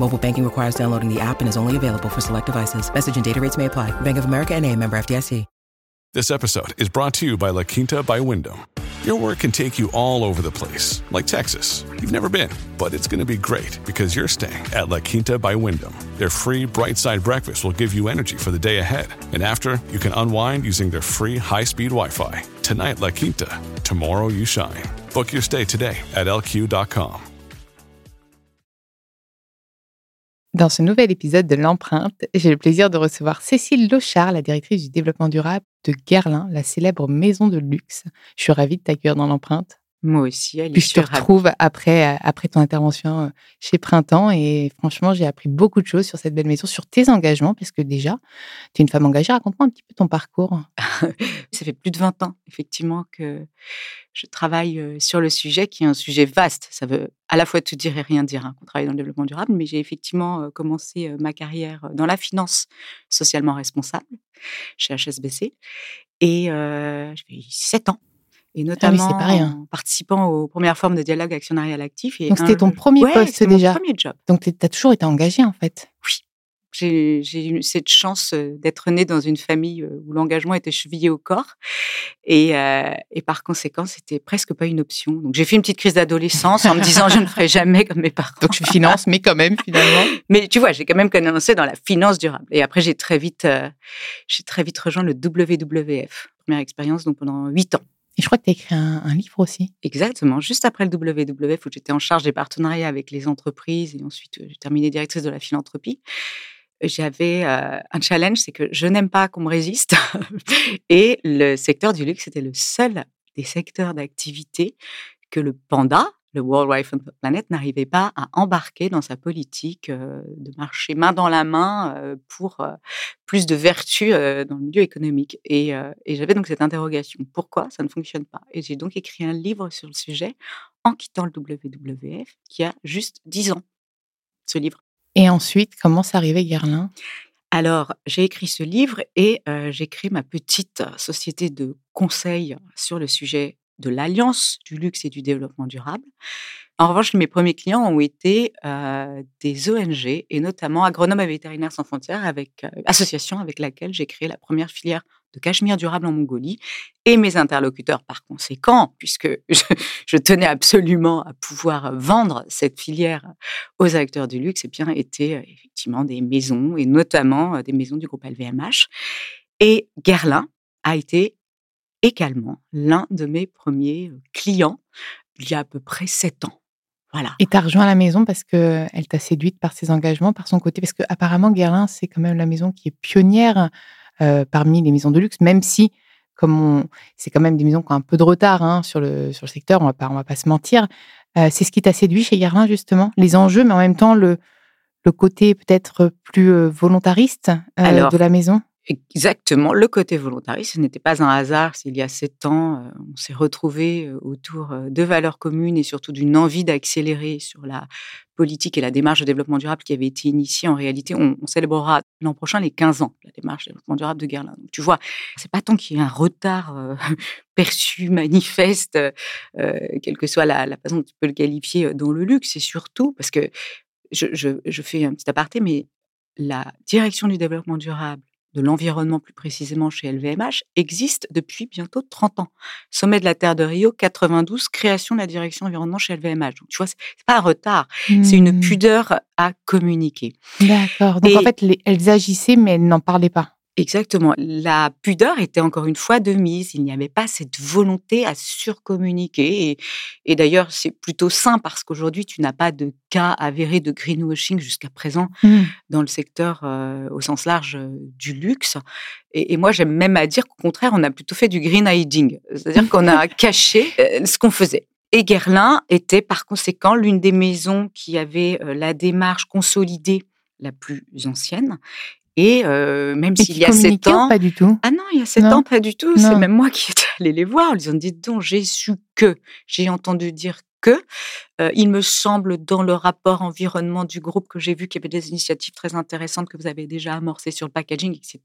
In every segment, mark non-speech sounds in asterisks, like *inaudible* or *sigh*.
Mobile banking requires downloading the app and is only available for select devices. Message and data rates may apply. Bank of America and a member FDIC. This episode is brought to you by La Quinta by Wyndham. Your work can take you all over the place, like Texas. You've never been, but it's going to be great because you're staying at La Quinta by Wyndham. Their free bright side breakfast will give you energy for the day ahead. And after, you can unwind using their free high speed Wi Fi. Tonight, La Quinta. Tomorrow, you shine. Book your stay today at lq.com. Dans ce nouvel épisode de L'Empreinte, j'ai le plaisir de recevoir Cécile Lochard, la directrice du développement durable de Guerlain, la célèbre maison de luxe. Je suis ravie de t'accueillir dans L'Empreinte. Moi aussi, Alice. Puis je te retrouve après, euh, après ton intervention euh, chez Printemps et franchement, j'ai appris beaucoup de choses sur cette belle maison, sur tes engagements, parce que déjà, tu es une femme engagée. Raconte-moi un petit peu ton parcours. *laughs* Ça fait plus de 20 ans, effectivement, que je travaille euh, sur le sujet, qui est un sujet vaste. Ça veut à la fois tout dire et rien dire, hein, qu'on travaille dans le développement durable, mais j'ai effectivement commencé ma carrière dans la finance socialement responsable chez HSBC. Et euh, j'ai fait 7 ans et Ah notamment en participant aux premières formes de dialogue actionnarial actif. Et Donc, c'était ton premier Ouais, poste c'était mon déjà. premier job. Donc, tu as toujours été engagée en fait. Oui. J'ai eu cette chance euh, d'être née dans une famille euh, où l'engagement était chevillé au corps. Et, euh, et par conséquent, c'était presque pas une option. Donc, j'ai fait une petite crise d'adolescence en me disant je ne ferai *laughs* jamais comme mes parents. Donc, je finance, mais quand même, finalement. *laughs* Mais tu vois, j'ai quand même commencé dans la finance durable. Et après, j'ai très vite, euh, j'ai très vite rejoint le WWF. Première expérience, donc pendant huit ans. Et je crois que tu as écrit un, livre aussi. Exactement, juste après le WWF où j'étais en charge des partenariats avec les entreprises et ensuite euh, j'ai terminé directrice de la philanthropie. J'avais euh, un challenge, c'est que je n'aime pas qu'on me résiste. *laughs* et le secteur du luxe était le seul des secteurs d'activité que le panda, le World Wide Fund Planet, n'arrivait pas à embarquer dans sa politique euh, de marcher main dans la main euh, pour euh, plus de vertu dans le milieu économique. Et, et j'avais donc cette interrogation pourquoi ça ne fonctionne pas? Et j'ai donc écrit un livre sur le sujet en quittant le WWF qui a juste 10 ans. Ce livre. Et ensuite, comment c'est arrivé Guerlain? Alors, j'ai écrit ce livre et euh, j'ai créé ma petite société de conseil sur le sujet de l'alliance du luxe et du développement durable. En revanche, mes premiers clients ont été euh, des ONG et notamment Agronomes et Vétérinaires sans frontières, avec euh, association avec laquelle j'ai créé la première filière de cachemire durable en Mongolie. Et mes interlocuteurs, par conséquent, puisque je, tenais absolument à pouvoir vendre cette filière aux acteurs du luxe, eh bien, étaient euh, effectivement des maisons et notamment euh, des maisons du groupe LVMH. Et Guerlain a été également l'un de mes premiers clients il y a à peu près sept ans. Voilà. Et tu as rejoint la maison parce qu'elle t'a séduite par ses engagements, par son côté? Parce qu'apparemment, Guerlain, c'est quand même la maison qui est pionnière euh, parmi les maisons de luxe, même si, comme c'est quand même des maisons qui ont un peu de retard hein, sur, le, sur le secteur, on va pas, on va pas se mentir. Euh, c'est ce qui t'a séduit chez Guerlain, justement? Les enjeux, mais en même temps, le, le côté peut-être plus volontariste euh, Alors, de la maison? Exactement, le côté volontariste, ce n'était pas un hasard. s'il y a sept ans, euh, on s'est retrouvés euh, autour euh, de valeurs communes et surtout d'une envie d'accélérer sur la politique et la démarche de développement durable qui avait été initiée. En réalité, on, célébrera l'an prochain les 15 ans de la démarche de développement durable de Guerlain. Donc, tu vois, c'est pas tant qu'il y ait un retard *laughs* perçu, manifeste, quelle que soit la, façon dont tu peux le qualifier dans le luxe, c'est surtout parce que je fais un petit aparté, mais la direction du développement durable de l'environnement plus précisément chez LVMH existe depuis bientôt 30 ans. Sommet de la Terre de Rio 92, création de la direction environnement chez LVMH. Donc tu vois, c'est pas un retard, c'est une Mmh. pudeur à communiquer. D'accord. Donc en fait, les- elles agissaient, mais elles n'en parlaient pas. Exactement. La pudeur était encore une fois de mise. Il n'y avait pas cette volonté à surcommuniquer. Et, et d'ailleurs, c'est plutôt sain parce qu'aujourd'hui, tu n'as pas de cas avérés de greenwashing jusqu'à présent Mmh. dans le secteur euh, au sens large euh, du luxe. Et, et moi, j'aime même à dire qu'au contraire, on a plutôt fait du green hiding. C'est-à-dire qu'on a *laughs* caché euh, ce qu'on faisait. Et Guerlain était par conséquent l'une des maisons qui avait la démarche consolidée la plus ancienne. Et euh, même s'il y a sept ans, pas du tout? Ah non, il y a sept ans, pas du tout. C'est même moi qui étais allée les voir. Ils ont dit donc j'ai su que, j'ai entendu dire que. Euh, il me semble dans le rapport environnement du groupe que j'ai vu qu'il y avait des initiatives très intéressantes que vous avez déjà amorcées sur le packaging, etc.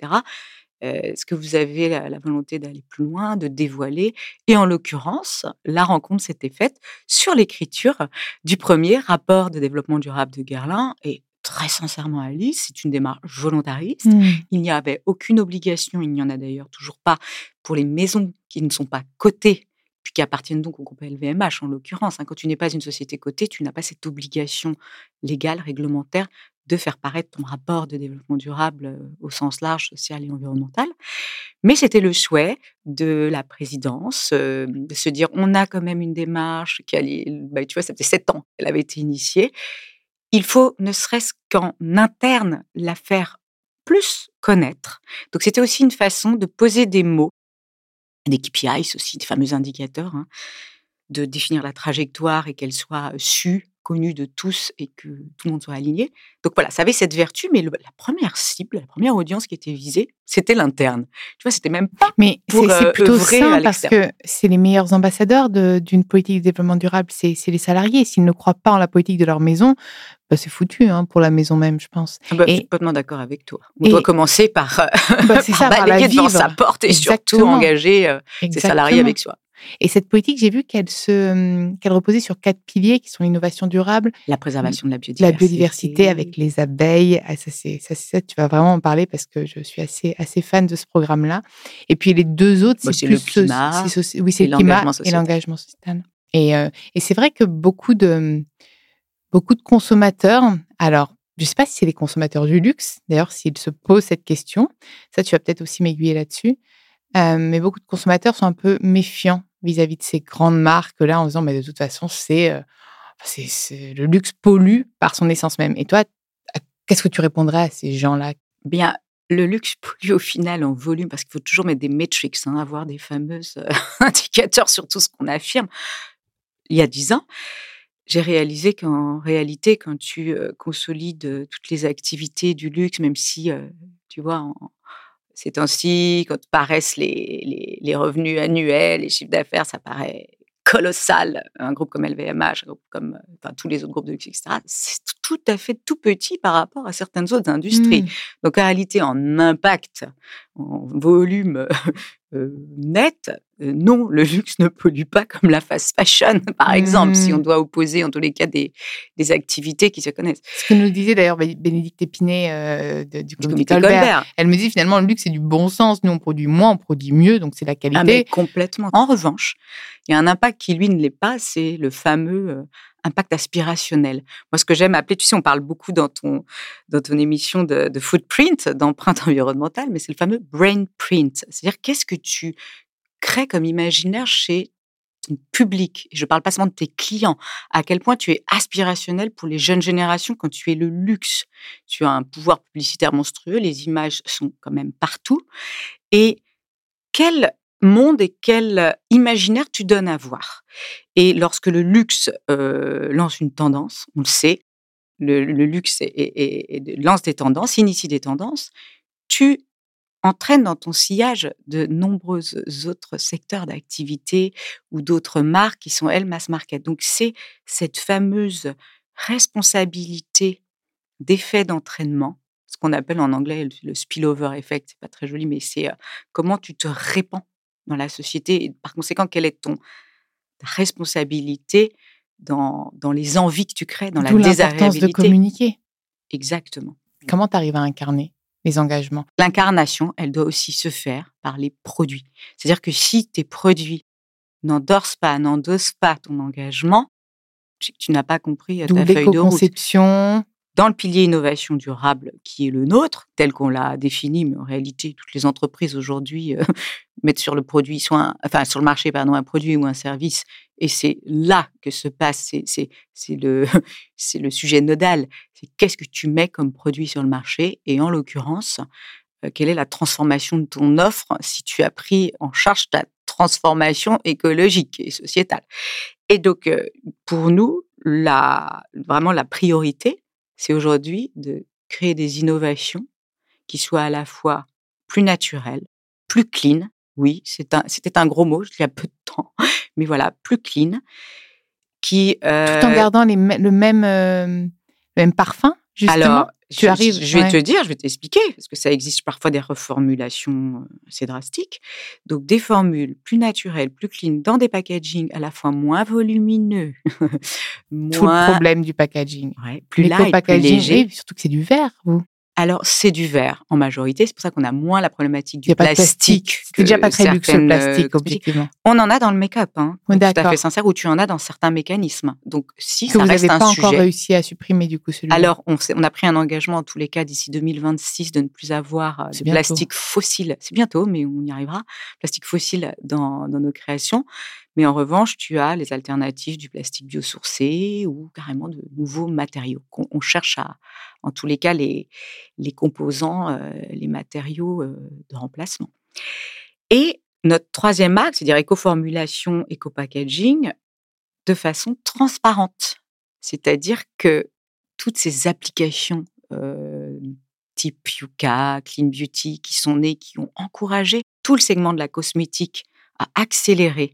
Euh, Est-ce que vous avez la, la volonté d'aller plus loin, de dévoiler? Et en l'occurrence, la rencontre s'était faite sur l'écriture du premier rapport de développement durable de Guerlain. Et très sincèrement, Alice, c'est une démarche volontariste. Mmh. Il n'y avait aucune obligation, il n'y en a d'ailleurs toujours pas, pour les maisons qui ne sont pas cotées, puis qui appartiennent donc au groupe LVMH en l'occurrence. hein. Quand tu n'es pas une société cotée, tu n'as pas cette obligation légale, réglementaire, de faire paraître ton rapport de développement durable euh, au sens large, social et environnemental. Mais c'était le souhait de la présidence euh, de se dire on a quand même une démarche qui allait, bah, tu vois, ça faisait sept ans qu'elle avait été initiée. Il faut ne serait-ce qu'en interne la faire plus connaître. Donc c'était aussi une façon de poser des mots, des KPIs aussi, des fameux indicateurs, hein, de définir la trajectoire et qu'elle soit sue, connue de tous et que tout le monde soit aligné. Donc voilà, ça avait cette vertu, mais le- la première cible, la première audience qui était visée, c'était l'interne. Tu vois, c'était même pas Mais c'est euh, plutôt sain parce que c'est les meilleurs ambassadeurs de- d'une politique de développement durable, c'est les salariés. S'ils ne croient pas en la politique de leur maison, bah, c'est foutu hein, pour la maison même, je pense. Ah bah, je suis complètement d'accord avec toi. On et- doit commencer par, euh, Bah, *laughs* par ça, par la vivre. sa porte et surtout engager euh, ses salariés avec soi. Et cette politique, j'ai vu qu'elle se, hum, qu'elle reposait sur quatre piliers qui sont l'innovation durable, La préservation de la la biodiversité. avec les abeilles. Ah, ça, c'est, ça, tu vas vraiment en parler parce que je suis assez, assez fan de ce programme-là. Et puis les deux autres, c'est le so- climat oui, c'est et le climat l'engagement et sociétal. l'engagement sociétal. Et, euh, et c'est vrai que beaucoup de, beaucoup de consommateurs, alors, je ne sais pas si c'est les consommateurs du luxe, d'ailleurs, s'ils se posent cette question, ça, tu vas peut-être aussi m'aiguiller là-dessus, euh, mais beaucoup de consommateurs sont un peu méfiants vis-à-vis de ces grandes marques-là en disant, mais de toute façon, c'est, euh, le luxe pollue par son essence même. Et toi, qu'est-ce que tu répondrais à ces gens-là? Bien, le luxe pollue au final en volume, parce qu'il faut toujours mettre des metrics, hein, avoir des fameux euh, *laughs* indicateurs sur tout ce qu'on affirme. Il y a dix ans, j'ai réalisé qu'en réalité, quand tu euh, consolides toutes les activités du luxe, même si, tu vois, en, ces temps-ci, quand paraissent les, les, les revenus annuels, les chiffres d'affaires, ça paraît colossal. Un groupe comme LVMH, un groupe comme euh, enfin, tous les autres groupes de luxe, etc., c'est tout à fait tout petit par rapport à certaines autres industries. Mmh. Donc en réalité, en impact, en volume *laughs* euh, net, euh, non, le luxe ne pollue pas comme la fast fashion, *laughs* par exemple, si on Mm. doit opposer en tous les cas des, des activités qui se connaissent. Ce que nous disait d'ailleurs Bé- Bénédicte Épinay euh, de- du comité Colbert. Colbert. Elle me dit finalement, le luxe, c'est du bon sens. Nous, on produit moins, on produit mieux, donc c'est la qualité. Ah, mais complètement. En revanche, il y a un impact qui, lui, ne l'est pas, c'est le fameux euh, impact aspirationnel. Moi, ce que j'aime appeler, tu sais, on parle beaucoup dans ton, dans ton émission de, footprint, d'empreinte *laughs* environnementale, mais c'est le fameux brain print. C'est-à-dire, qu'est-ce que tu crées comme imaginaire chez ton public? Je ne parle pas seulement de tes clients. À quel point tu es aspirationnel pour les jeunes générations quand tu es le luxe? Tu as un pouvoir publicitaire monstrueux, les images sont quand même partout. Et quel monde et quel euh, imaginaire tu donnes à voir. Et lorsque le luxe euh, lance une tendance, on le sait, le, le luxe lance des tendances, initie des tendances, tu entraînes dans ton sillage de nombreux autres secteurs d'activité ou d'autres marques qui sont, elles, mass market. Donc, c'est cette fameuse responsabilité d'effet d'entraînement, ce qu'on appelle en anglais le- le spillover effect. C'est pas très joli, mais c'est euh, comment tu te répands dans la société et par conséquent, quelle est ton ta responsabilité dans, dans les envies que tu crées, dans la l'importance de désagréabilité. communiquer. Exactement. Comment tu arrives à incarner les engagements? L'incarnation, elle doit aussi se faire par les produits. C'est-à-dire que si tes produits n'endorsent pas, n'endossent pas ton engagement, tu, tu n'as pas compris euh, ta feuille de route. l'éco-conception. Dans le pilier innovation durable qui est le nôtre, tel qu'on l'a défini, mais en réalité, toutes les entreprises aujourd'hui euh, *laughs* mettent sur le produit, soit enfin sur le marché, pardon, un produit ou un service, et c'est là que se passe, c'est- le, *laughs* le sujet nodal. C'est qu'est-ce que tu mets comme produit sur le marché, et en l'occurrence, euh, quelle est la transformation de ton offre si tu as pris en charge ta transformation écologique et sociétale. Et donc, euh, pour nous, la, vraiment la priorité, c'est aujourd'hui de créer des innovations qui soient à la fois plus naturelles, plus clean. Oui, un, c'était un gros mot, il y a peu de temps, *laughs* mais voilà, plus clean, qui Tout en euh, gardant les mê- le, même, euh, le même parfum, justement. Alors, tu je, arrives- je vais ouais. te dire, je vais t'expliquer, parce que ça existe parfois des reformulations euh, assez drastiques. Donc, des formules plus naturelles, plus clean, dans des packagings à la fois moins volumineux, *laughs* Tout moins, le problème du packaging. ouais, plus light, plus L'éco-packaging, léger. surtout que c'est du verre, vous. Alors, c'est du verre en majorité. C'est pour ça qu'on a moins la problématique du plastique. C'est déjà pas très luxe le euh, plastique, objectivement. On en a dans le make-up, hein, Oui, tout à fait sincère, où tu en as dans certains mécanismes. Donc, si Que ça vous reste un pas sujet. encore réussi à supprimer, du coup, celui-là. Alors, on, a pris un engagement en tous les cas d'ici 2026 de ne plus avoir euh, de bientôt. plastique fossile. C'est bientôt, mais on y arrivera. Plastique fossile dans, dans nos créations. Mais en revanche, tu as les alternatives du plastique biosourcé ou carrément de nouveaux matériaux. On, cherche à, en tous les cas, les, les composants, euh, les matériaux euh, de remplacement. Et notre troisième axe, c'est-à-dire éco-formulation, éco-packaging, de façon transparente. C'est-à-dire que toutes ces applications euh, type Yuka, Clean Beauty, qui sont nées, qui ont encouragé tout le segment de la cosmétique à accélérer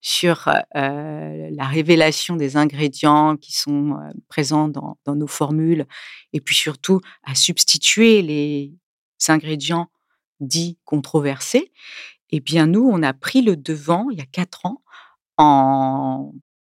sur euh, la révélation des ingrédients qui sont euh, présents dans, nos formules, et puis surtout à substituer les ingrédients dits controversés, eh bien nous, on a pris le devant il y a quatre ans en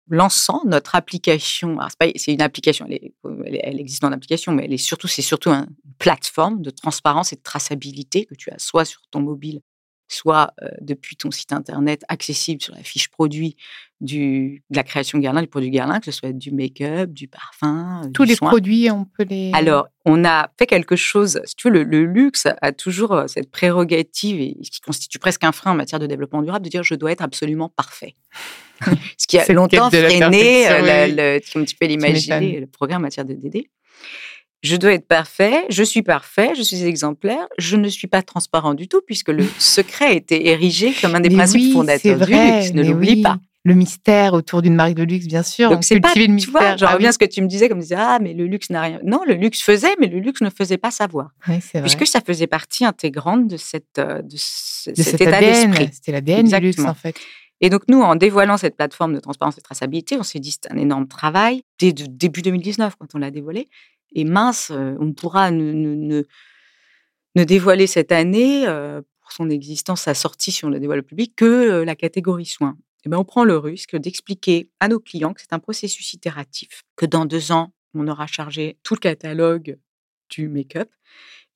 lançant notre application. c'est une application, elle, est- elle existe dans l'application, mais c'est surtout un- une plateforme de transparence et de traçabilité que tu as soit sur ton mobile, soit euh, depuis ton site internet, accessible sur la fiche produit du, de la création Guerlain, du produit Guerlain, que ce soit du make-up, du parfum, Tous du les soin. produits, on peut les. Alors, on a fait quelque chose, si tu veux, le, le luxe a toujours cette prérogative, et ce qui constitue presque un frein en matière de développement durable, de dire je dois être absolument parfait. *laughs* ce qui a longtemps freiné, oui. le- comme tu peux l'imaginer, le programme en matière de DD. Je dois être parfait, je suis parfait, je suis exemplaire, je ne suis pas transparent du tout, puisque le *laughs* secret a été érigé comme un des Mais principes oui, fondateurs c'est du vrai, luxe, ne l'oublie oui. pas. Le mystère autour d'une marque de luxe, bien sûr. Donc on c'est pas, le tu vois, mystère. je ah reviens à oui. ce que tu me disais, comme tu disais, ah, mais le luxe n'a rien. Non, le luxe faisait, mais le luxe ne faisait pas savoir. Oui, c'est vrai. puisque ça faisait partie intégrante de, cette, euh, de, ce- de cet cet état d'esprit. c'était l'ADN du luxe, en fait. Et donc, nous, en dévoilant cette plateforme de transparence et de traçabilité, on s'est dit c'est un énorme travail dès début 2019 quand on l'a dévoilé. Et mince, euh, on ne, ne, ne- dévoiler cette année, euh, pour son existence, sa sortie, si on la dévoile au public, que euh, la catégorie soins. Et ben, on prend le risque d'expliquer à nos clients que c'est un processus itératif, que dans deux ans, on aura chargé tout le catalogue du make-up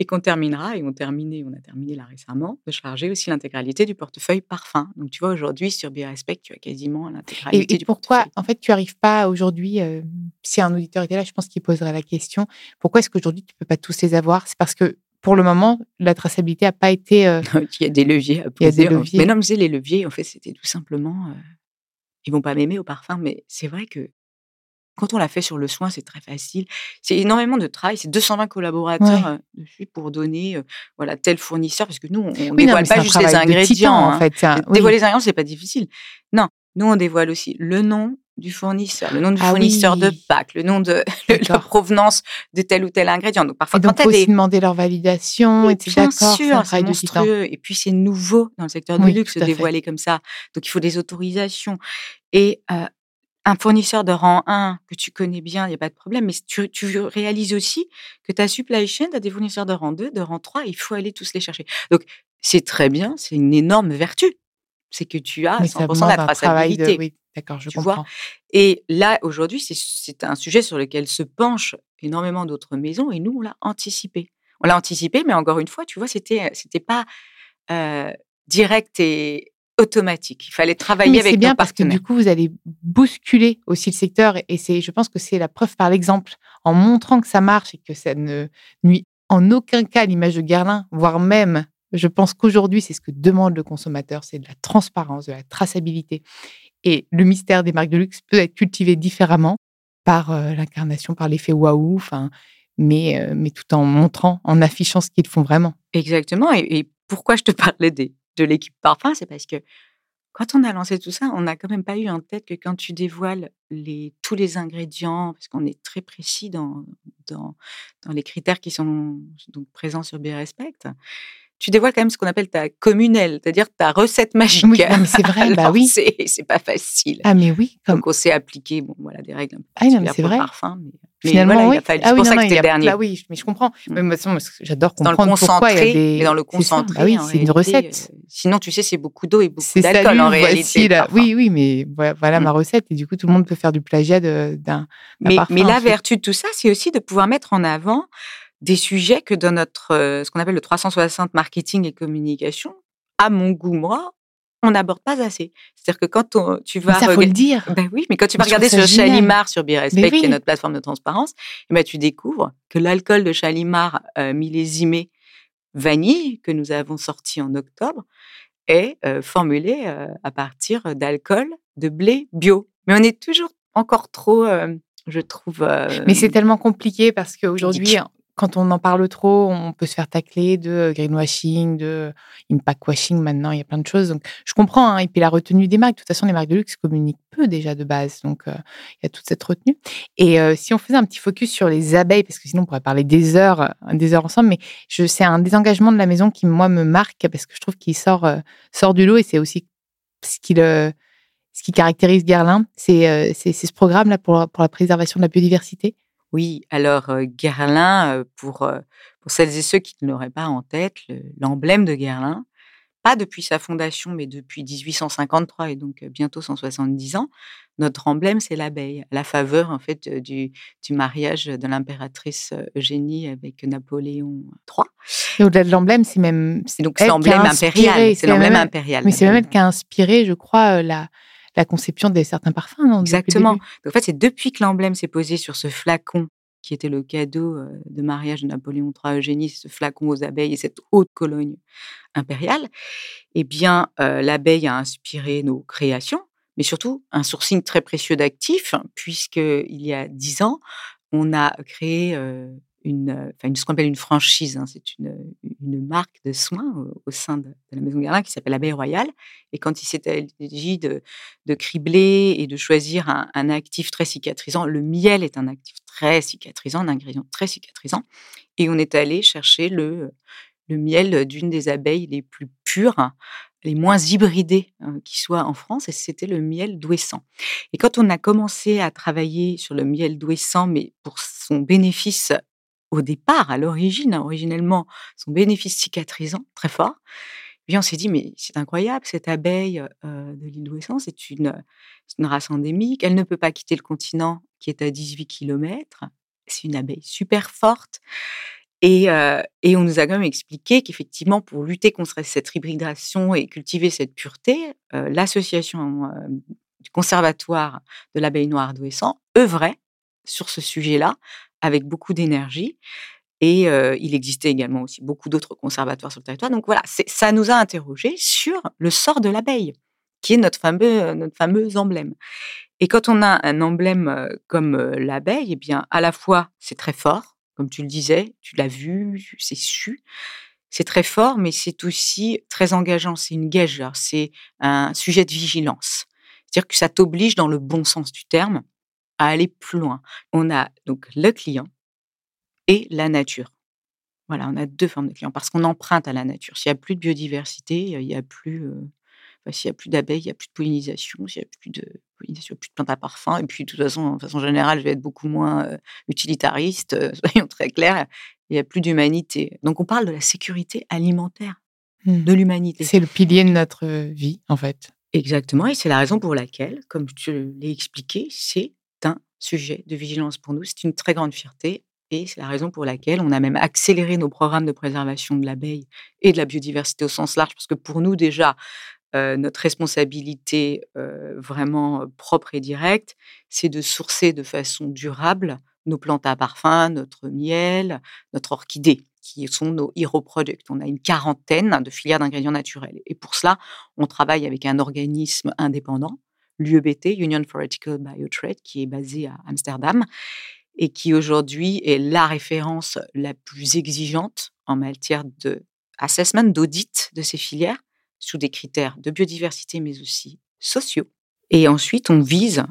et qu'on terminera, et on, terminé, on a terminé là récemment, de charger aussi l'intégralité du portefeuille parfum. Donc tu vois, aujourd'hui, sur Birespect, tu as quasiment l'intégralité Et, et du pourquoi, portefeuille. en fait, tu n'arrives pas aujourd'hui, euh, si un auditeur était là, je pense qu'il poserait la question, pourquoi est-ce qu'aujourd'hui, tu ne peux pas tous les avoir? C'est parce que, pour le moment, la traçabilité n'a pas été... euh, *laughs* Il y a des leviers à Il y a des leviers. Mais non, mais les leviers, en fait, c'était tout simplement... euh, ils vont pas m'aimer au parfum, mais c'est vrai que quand on l'a fait sur le soin, c'est très facile. C'est énormément de travail. C'est 220 collaborateurs Ouais. euh, dessus pour donner euh, voilà, tel fournisseur, parce que nous, on ne Oui, non, dévoile c'est pas juste les ingrédients. titan, hein. en fait. c'est un- oui. Dévoiler les ingrédients, c'est pas difficile. Non, nous on dévoile aussi le nom du fournisseur, le nom du Ah fournisseur de. Pâques, le nom de *laughs* la provenance de tel ou tel ingrédient. Donc parfois Et donc, quand faut des demander leur validation, et c'est bien sûr, c'est monstrueux. Et puis c'est nouveau dans le secteur du Oui, luxe de dévoiler comme ça. Donc il faut des autorisations. Et euh, un fournisseur de rang 1 que tu connais bien, il n'y a pas de problème. Mais tu, tu réalises aussi que ta supply chain, tu as des fournisseurs de rang 2, de rang 3, il faut aller tous les chercher. Donc c'est très bien, c'est une énorme vertu. C'est que tu as Mais ça 100% de demande la de... traçabilité. Oui, d'accord, je Tu vois? comprends. Et là, aujourd'hui, c'est- un sujet sur lequel se penchent énormément d'autres maisons et nous, on l'a anticipé. on l'a anticipé, mais encore une fois, tu vois, c'était c'était pas euh, direct et automatique. Il fallait travailler Mais avec c'est bien nos parce que du coup, vous allez bousculer aussi le secteur et c'est, je pense que c'est la preuve par l'exemple en montrant que ça marche et que ça ne nuit en aucun cas à l'image de Guerlain, voire même, je pense qu'aujourd'hui, c'est ce que demande le consommateur, c'est de la transparence, de la traçabilité. Et le mystère des marques de luxe peut être cultivé différemment par euh, l'incarnation, par l'effet waouh, enfin, mais, euh, mais tout en montrant, en affichant ce qu'ils font vraiment. Exactement. Et, et pourquoi je te *laughs* parlais des, de l'équipe parfum, c'est parce que quand on a lancé tout ça, on n'a quand même pas eu en tête que quand tu dévoiles les, tous les ingrédients, parce qu'on est très précis dans, dans, les critères qui sont donc présents sur Birespect, tu dévoiles quand même ce qu'on appelle ta communelle, c'est-à-dire ta recette magique. Oui, c'est vrai, *laughs* bah oui. C'est pas facile. Ah, mais oui, comme Donc on s'est appliqué, bon voilà, des règles un peu Ah non, mais c'est vrai. parfum, mais, mais Finalement, voilà, oui. il a fallu. Ah c'est oui, pour non, ça non, que dernier. Là, oui, mais je comprends. Mm. Façon, j'adore dans le comprendre pourquoi il y a concentré, des. mais dans le concentré, Bah oui, en c'est une recette. euh, sinon, tu sais, c'est beaucoup d'eau et beaucoup d'alcool en réalité. la... Oui, oui, mais voilà, Mm. ma recette. Et du coup, tout le monde peut faire du plagiat d'un. parfum mais la vertu de tout ça, c'est aussi de pouvoir mettre en avant des sujets que dans notre, euh, ce qu'on appelle le 360 marketing et communication, à mon goût, moi, on n'aborde pas assez. C'est-à-dire que quand on- tu Mais vas ça, faut le regarder- dire. Ben oui, mais quand tu vas regarder sur génial. Chalimar, sur Birespect, qui est notre plateforme de transparence, eh ben, tu découvres que l'alcool de Chalimar euh, millésimé vanille, que nous avons sorti en octobre, est euh, formulé euh, à partir d'alcool de blé bio. Mais on est toujours encore trop, je trouve. euh, Mais c'est tellement compliqué parce qu'aujourd'hui. Quand on en parle trop, on peut se faire tacler de greenwashing, de impact washing maintenant, il y a plein de choses. Donc, je comprends. hein. Et puis la retenue des marques, de toute façon, les marques de luxe communiquent peu déjà de base. Donc, euh, il y a toute cette retenue. Et euh, si on faisait un petit focus sur les abeilles, parce que sinon on pourrait parler des heures, euh, des heures ensemble, mais je, c'est un désengagement de la maison qui, moi, me marque parce que je trouve qu'il sort, euh, sort du lot et c'est aussi ce qui, caractérise Guerlain. C'est, euh, c'est, c'est ce programme-là pour, pour la préservation de la biodiversité. Oui, alors Guerlain, pour, pour celles et ceux qui ne l'auraient pas en tête, le- l'emblème de Guerlain, pas depuis sa fondation, mais depuis 1853 et donc bientôt 170 ans, notre emblème, c'est l'abeille, à la faveur en fait du, du mariage de l'impératrice Eugénie avec Napoléon III. Et au-delà de l'emblème, c'est même. C'est donc c'est l'emblème impérial. C'est l'emblème impérial. Mais c'est même elle qui a inspiré, je crois, la, la conception de certains parfums. Non, Exactement. Donc, en fait, c'est depuis que l'emblème s'est posé sur ce flacon qui était le cadeau euh, de mariage de Napoléon III à Eugénie, ce flacon aux abeilles et cette haute Cologne impériale, eh bien, euh, l'abeille a inspiré nos créations, mais surtout un sourcing très précieux d'actifs, puisqu'il y a dix ans, on a créé euh, une, euh, enfin, ce qu'on appelle une franchise. hein, c'est une, une marque de soins au, au sein de, la Maison Guerlain qui s'appelle l'Abeille Royale. Et quand il s'agit de, de cribler et de choisir un, un actif très cicatrisant, le miel est un actif très cicatrisant, un ingrédient très cicatrisant. Et on est allé chercher le, le miel d'une des abeilles les plus pures, les moins hybridées euh, qui soient en France, et c'était le miel d'Ouessant. Et quand on a commencé à travailler sur le miel d'Ouessant, mais pour son bénéfice au départ, à l'origine, hein, originellement, son bénéfice cicatrisant très fort, bien on s'est dit, mais c'est incroyable, cette abeille de l'île d'Ouessant, c'est une, une race endémique, elle ne peut pas quitter le continent qui est à 18 km, c'est une abeille super forte. Et, on nous a quand même expliqué qu'effectivement, pour lutter contre cette hybridation et cultiver cette pureté, l'association du conservatoire de l'abeille noire d'Ouessant œuvrait sur ce sujet-là avec beaucoup d'énergie. Et il existait également aussi beaucoup d'autres conservatoires sur le territoire. Donc voilà, ça nous a interrogés sur le sort de l'abeille, qui est notre fameux, notre fameux emblème. Et quand on a un emblème comme l'abeille, eh bien, à la fois, c'est très fort, comme tu le disais, tu l'as vu, c'est su. C'est très fort, mais c'est aussi très engageant. C'est une gageure, c'est un sujet de vigilance. C'est-à-dire que ça t'oblige, dans le bon sens du terme, à aller plus loin. On a donc le client et la nature. Voilà, on a deux formes de clients parce qu'on emprunte à la nature. S'il n'y a plus de biodiversité, il n'y a plus, euh, enfin, s'il y a plus d'abeilles, il n'y a plus de pollinisation. S'il n'y a plus de pollinisation, plus de plantes à parfum. Et puis, de toute façon, de façon générale, je vais être beaucoup moins euh, utilitariste. euh, *laughs* soyons très clairs, il n'y a plus d'humanité. Donc, on parle de la sécurité alimentaire Hmm. de l'humanité. C'est le pilier de notre vie, en fait. Exactement, et c'est la raison pour laquelle, comme je l'ai expliqué, c'est sujet de vigilance pour nous. C'est une très grande fierté. Et c'est la raison pour laquelle on a même accéléré nos programmes de préservation de l'abeille et de la biodiversité au sens large, parce que pour nous déjà, euh, notre responsabilité euh, vraiment propre et directe, c'est de sourcer de façon durable nos plantes à parfum, notre miel, notre orchidée, qui sont nos hero products. On a une quarantaine de filières d'ingrédients naturels. Et pour cela, on travaille avec un organisme indépendant, l'UEBT, Union for Ethical Biotrade, qui est basé à Amsterdam et qui aujourd'hui est la référence la plus exigeante en matière de assessment, d'audit de ces filières sous des critères de biodiversité mais aussi sociaux. Et ensuite, on vise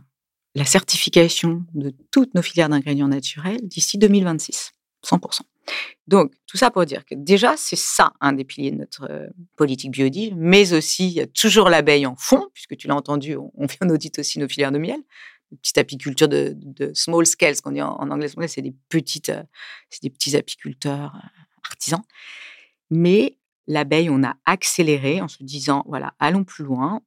la certification de toutes nos filières d'ingrédients naturels d'ici 2026, 100%. Donc, tout ça pour dire que déjà, c'est ça un des piliers de notre euh, politique biodive, mais aussi, toujours l'abeille en fond, puisque tu l'as entendu, on, un audit aussi nos filières de miel, une petite apiculture de, small scale, ce qu'on dit en, anglais, c'est des euh, des petits apiculteurs euh, artisans. Mais l'abeille, on a accéléré en se disant, voilà, allons plus loin.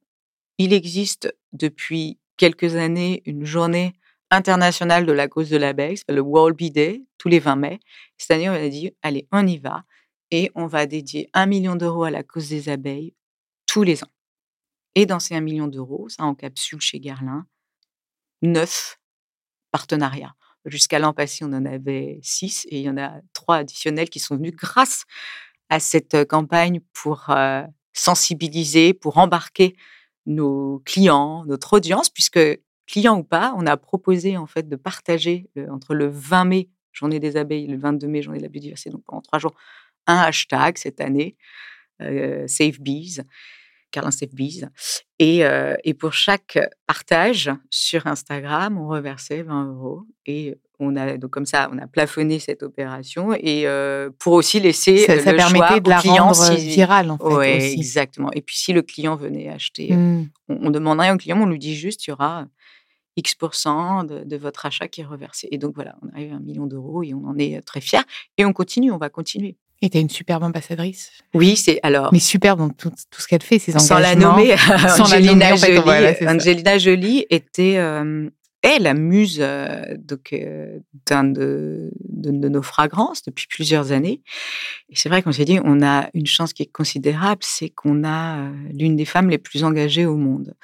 Il existe depuis quelques années une journée internationale de la cause de l'abeille, le World Bee Day, tous les 20 mai. Cette année, on a dit, allez, on y va. Et on va dédier un million d'euros à la cause des abeilles tous les ans. Et dans ces un million d'euros, ça encapsule chez Guerlain neuf partenariats. Jusqu'à l'an passé, on en avait six et il y en a trois additionnels qui sont venus grâce à cette campagne pour sensibiliser, pour embarquer nos clients, notre audience, puisque client ou pas, on a proposé en fait de partager entre le 20 mai, journée des abeilles, et le 22 mai, journée de la biodiversité, donc pendant trois jours, un hashtag cette année, Save Bees, Carlin Save Bees. Et, et, pour chaque partage sur Instagram, on reversait 20 euros. Et on a donc comme ça, on a plafonné cette opération et pour aussi laisser ça, le ça permettait choix de la client rendre si- virale en fait. Ouais, aussi. exactement. Et puis si le client venait acheter, Mm. on, on demande rien au client, on lui dit juste il y aura X de, de votre achat qui est reversé. Et donc voilà, on arrive à un million d'euros et on en est très fiers. Et on continue, on va continuer. Et t'as une superbe ambassadrice. Oui, c'est alors. Mais superbe dans tout, tout ce qu'elle fait, ses sans la engagements. nommer, *laughs* Sans la Angelina nommer, en fait, Jolie. voilà. Angelina Jolie était euh, est la muse euh, donc euh, de, nos fragrances depuis plusieurs années. Et c'est vrai qu'on s'est dit, on a une chance qui est considérable, c'est qu'on a euh, l'une des femmes les plus engagées au monde.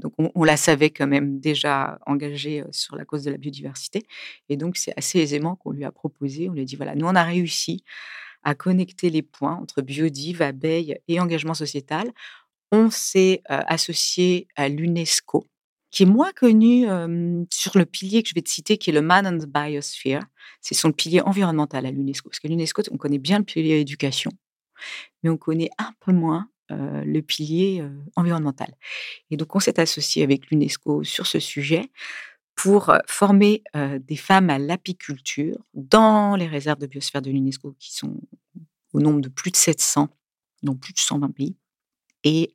Donc on, la savait quand même déjà engagée sur la cause de la biodiversité. Et donc c'est assez aisément qu'on lui a proposé, on lui a dit, voilà, nous on a réussi à connecter les points entre biodive, abeilles et engagement sociétal. On s'est associé à l'UNESCO, qui est moins connu sur le pilier que je vais te citer, qui est le Man and Biosphere. C'est son pilier environnemental à l'UNESCO. Parce que l'UNESCO, on connaît bien le pilier éducation, mais on connaît un peu moins le pilier environnemental. Et donc, on s'est associé avec l'UNESCO sur ce sujet pour former des femmes à l'apiculture dans les réserves de biosphère de l'UNESCO, qui sont au nombre de plus de 700, non plus de 120 pays. Et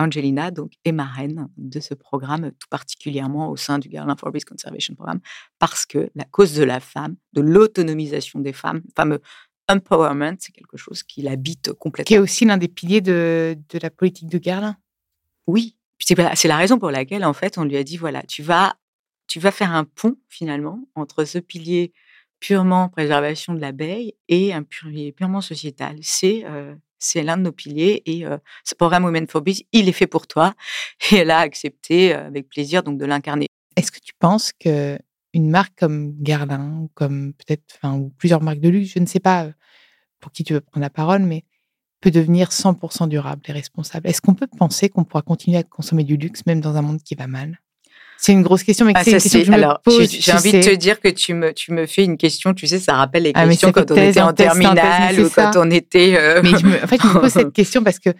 Angelina donc, est marraine de ce programme, tout particulièrement au sein du Garland for Conservation Programme, parce que la cause de la femme, de l'autonomisation des femmes, le fameux empowerment, c'est quelque chose qui l'habite Qui est complètement. aussi l'un des piliers de, de la politique de Guerlain. Oui, c'est la c'est la raison pour laquelle, en fait, on lui a dit, voilà, tu vas, tu vas faire un pont, finalement, entre ce pilier purement préservation de l'abeille et un pilier purement sociétal. C'est euh, c'est l'un de nos piliers et ce programme Women for il est fait pour toi. Et elle a accepté euh, avec plaisir donc de l'incarner. Est-ce que tu penses que une marque comme Guerlain, comme peut-être, ou plusieurs marques de luxe, je ne sais pas euh, pour qui tu veux prendre la parole, mais peut devenir 100% durable et responsable Est-ce qu'on peut penser qu'on pourra continuer à consommer du luxe même dans un monde qui va mal? C'est une grosse question, mais Ah, c'est une question que me alors, pose. j'ai envie de te dire que tu me, tu me fais une question, tu sais, ça rappelle les Ah, questions quand on thèse, était en terminale ou quand on était. euh, Mais je me- en fait, je me pose *laughs* cette question parce que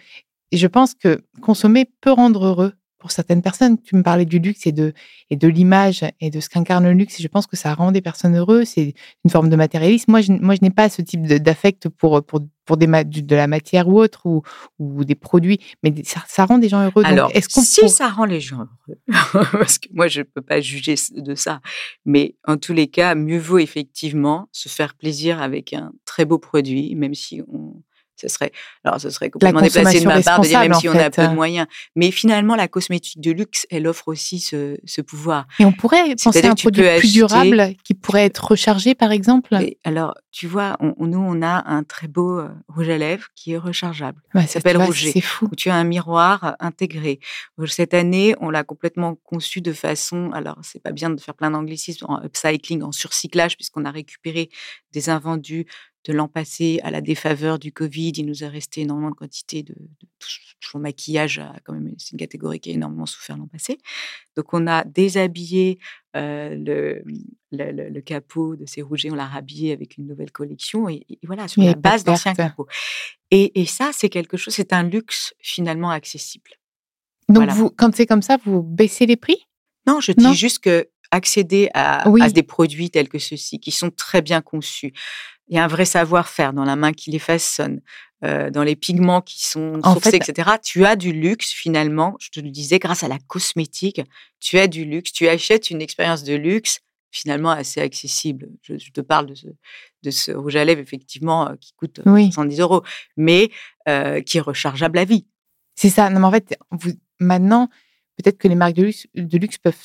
je pense que consommer peut rendre heureux pour certaines personnes. Tu me parlais du luxe et de, et de l'image et de ce qu'incarne le luxe. Et je pense que ça rend des personnes heureuses. C'est une forme de matérialisme. Moi, je, moi, je n'ai pas ce type d'affect pour, pour, pour des ma- du- de la matière ou autre ou, ou des produits. Mais ça, ça rend des gens heureux. Alors, est-ce qu'on si pour- ça rend les gens heureux, *laughs* parce que moi, je ne peux pas juger de ça, mais en tous les cas, mieux vaut effectivement se faire plaisir avec un très beau produit, même si on, Ce serait, alors, ce serait complètement déplacé de ma part de dire même si on a peu de moyens. Mais finalement, la cosmétique de luxe, elle offre aussi ce, ce pouvoir. Et on pourrait penser à un produit plus durable qui pourrait être rechargé, par exemple. alors, tu vois, on, nous, on a un très beau euh, rouge à lèvres qui est rechargeable. Bah, ça s'appelle Rouget. C'est fou. Où tu as un miroir intégré. Cette année, on l'a complètement conçu de façon. Alors, c'est pas bien de faire plein d'anglicismes en upcycling, en surcyclage, puisqu'on a récupéré des invendus de l'an passé à la défaveur du Covid. Il nous a resté énormément de quantité de, maquillage. Quand même, c'est une catégorie qui a énormément souffert l'an passé. Donc, on a déshabillé euh, le, le, capot de ces rougets, on l'a rhabillé avec une nouvelle collection. Et, voilà, sur la base d'anciens capots. Et, et ça, c'est quelque chose, c'est un luxe finalement accessible. Donc, vous, quand c'est comme ça, vous baissez les prix? Non, je dis juste que accéder à, à, des produits tels que ceux-ci, qui sont très bien conçus, il y a un vrai savoir-faire dans la main qui les façonne, euh, dans les pigments qui sont sourcés, etc. Tu as du luxe finalement, je te le disais, grâce à la cosmétique, tu as du luxe, tu achètes une expérience de luxe finalement assez accessible. Je, te parle de ce, de ce, rouge à lèvres, effectivement, euh, qui coûte 110 euh, euros, mais qui est rechargeable à vie. C'est ça. Non, mais en fait, vous, maintenant, peut-être que les marques de luxe, de luxe peuvent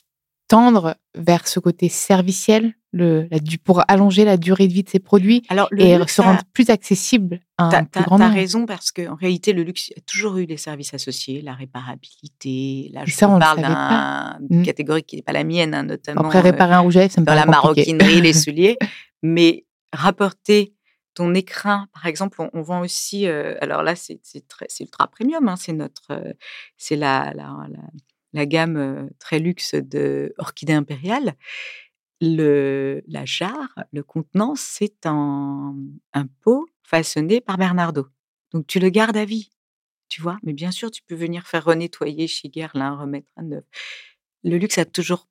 tendre vers ce côté serviciel? Le, la, pour allonger la durée de vie de ces produits Alors, et se rendre plus accessible à un plus grand nombre. Tu as raison parce qu'en réalité, le luxe a toujours eu des services associés, la réparabilité. Là, je ça, parle d'une mmh. catégorie qui n'est pas la mienne, hein, notamment. Après, réparer un rouge à lèvres, ça me Dans la maroquinerie, les *laughs* souliers. Mais rapporter ton écrin, par exemple, on, vend aussi. Euh, alors là, c'est ultra premium. Hein, c'est notre, euh, c'est la, la, la la gamme très luxe de Orchidée impériale, le, la jarre, le contenant, c'est un, un pot façonné par Bernardo. Donc tu le gardes à vie, tu vois. Mais bien sûr, tu peux venir faire renettoyer chez Guerlain, remettre à neuf. Le luxe a toujours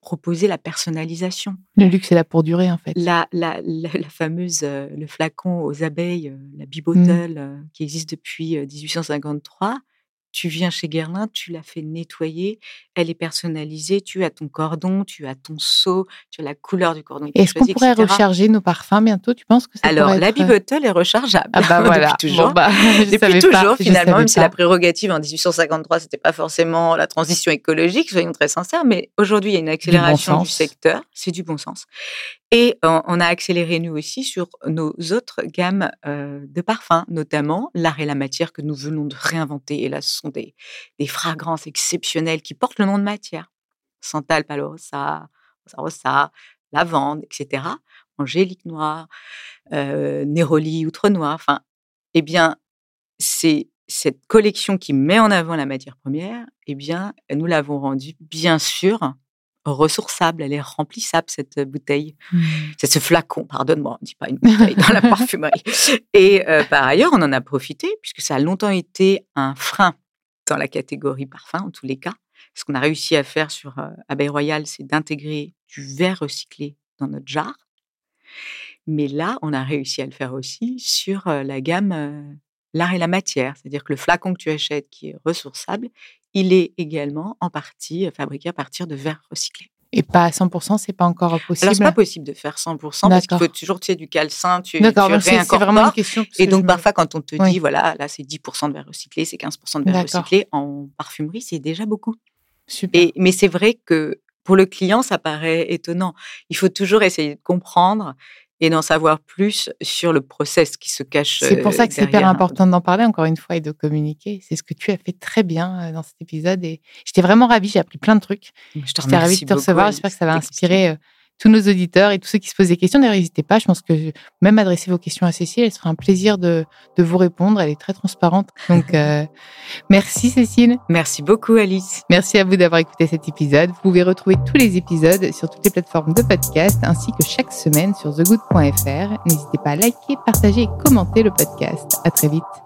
proposé la personnalisation. Le luxe est là pour durer, en fait. La, la, la, fameuse, le flacon aux abeilles, la mmh. bibottle, qui existe depuis 1853, tu viens chez Guerlain, tu l'as fait nettoyer, elle est personnalisée, tu as ton cordon, tu as ton seau, tu as la couleur du cordon. Est-ce qu'on pourrait recharger nos parfums bientôt Tu penses que ça Alors, la bibottle est rechargeable. Ah bah *laughs* voilà. *laughs* depuis toujours. bah, depuis toujours, finalement, même si la prérogative en 1853, c'était pas forcément la transition écologique, soyons très sincères, mais aujourd'hui, il y a une accélération du, secteur. C'est du bon sens. Et on a accéléré nous aussi sur nos autres gammes de parfums, notamment l'art et la matière que nous venons de réinventer. Et là, ce sont des, des fragrances exceptionnelles qui portent le nom de matière. Santal Palorosa, Rosa, lavande, etc. Angélique noire, euh, Néroli outre noir. Enfin, eh bien, c'est cette collection qui met en avant la matière première. Eh bien, nous l'avons rendue, bien sûr, ressourçable, elle est remplissable cette bouteille, mmh. c'est ce flacon, pardonne-moi, on ne dit pas une bouteille dans la *laughs* parfumerie. Et euh, par ailleurs, on en a profité puisque ça a longtemps été un frein dans la catégorie parfum, en tous les cas. Ce qu'on a réussi à faire sur euh, Abeille Royale, c'est d'intégrer du verre recyclé dans notre jarre. Mais là, on a réussi à le faire aussi sur la gamme l'art et la matière, c'est-à-dire que le flacon que tu achètes qui est ressourçable, il est également en partie fabriqué à partir de verre recyclé. Et pas à 100%, c'est pas encore possible. Alors, c'est pas possible de faire 100% parce qu'il faut toujours, tu sais, du calcin, tu, D'accord, c'est vraiment une question. Et donc, parfois, quand on te dit, voilà, là, c'est 10% de verre recyclé, c'est 15% de verre recyclé, en parfumerie, c'est déjà beaucoup. Super. Et, mais c'est vrai que pour le client, ça paraît étonnant. Il faut toujours essayer de comprendre et d'en savoir plus sur le process qui se cache. C'est pour ça que c'est hyper important d'en parler encore une fois et de communiquer. C'est ce que tu as fait très bien dans cet épisode et j'étais vraiment ravie. J'ai appris plein de trucs. J'étais ravie de te recevoir. J'espère que ça va inspirer tous nos auditeurs et tous ceux qui se posent des questions. D'ailleurs, n'hésitez pas. Je pense que même adresser vos questions à Cécile, elle sera un plaisir de, de vous répondre. Elle est très transparente. Donc, *laughs* euh, merci Cécile. Merci beaucoup Alice. Merci à vous d'avoir écouté cet épisode. Vous pouvez retrouver tous les épisodes sur toutes les plateformes de podcast ainsi que chaque semaine sur thegood.fr. N'hésitez pas à liker, partager et commenter le podcast. À très vite.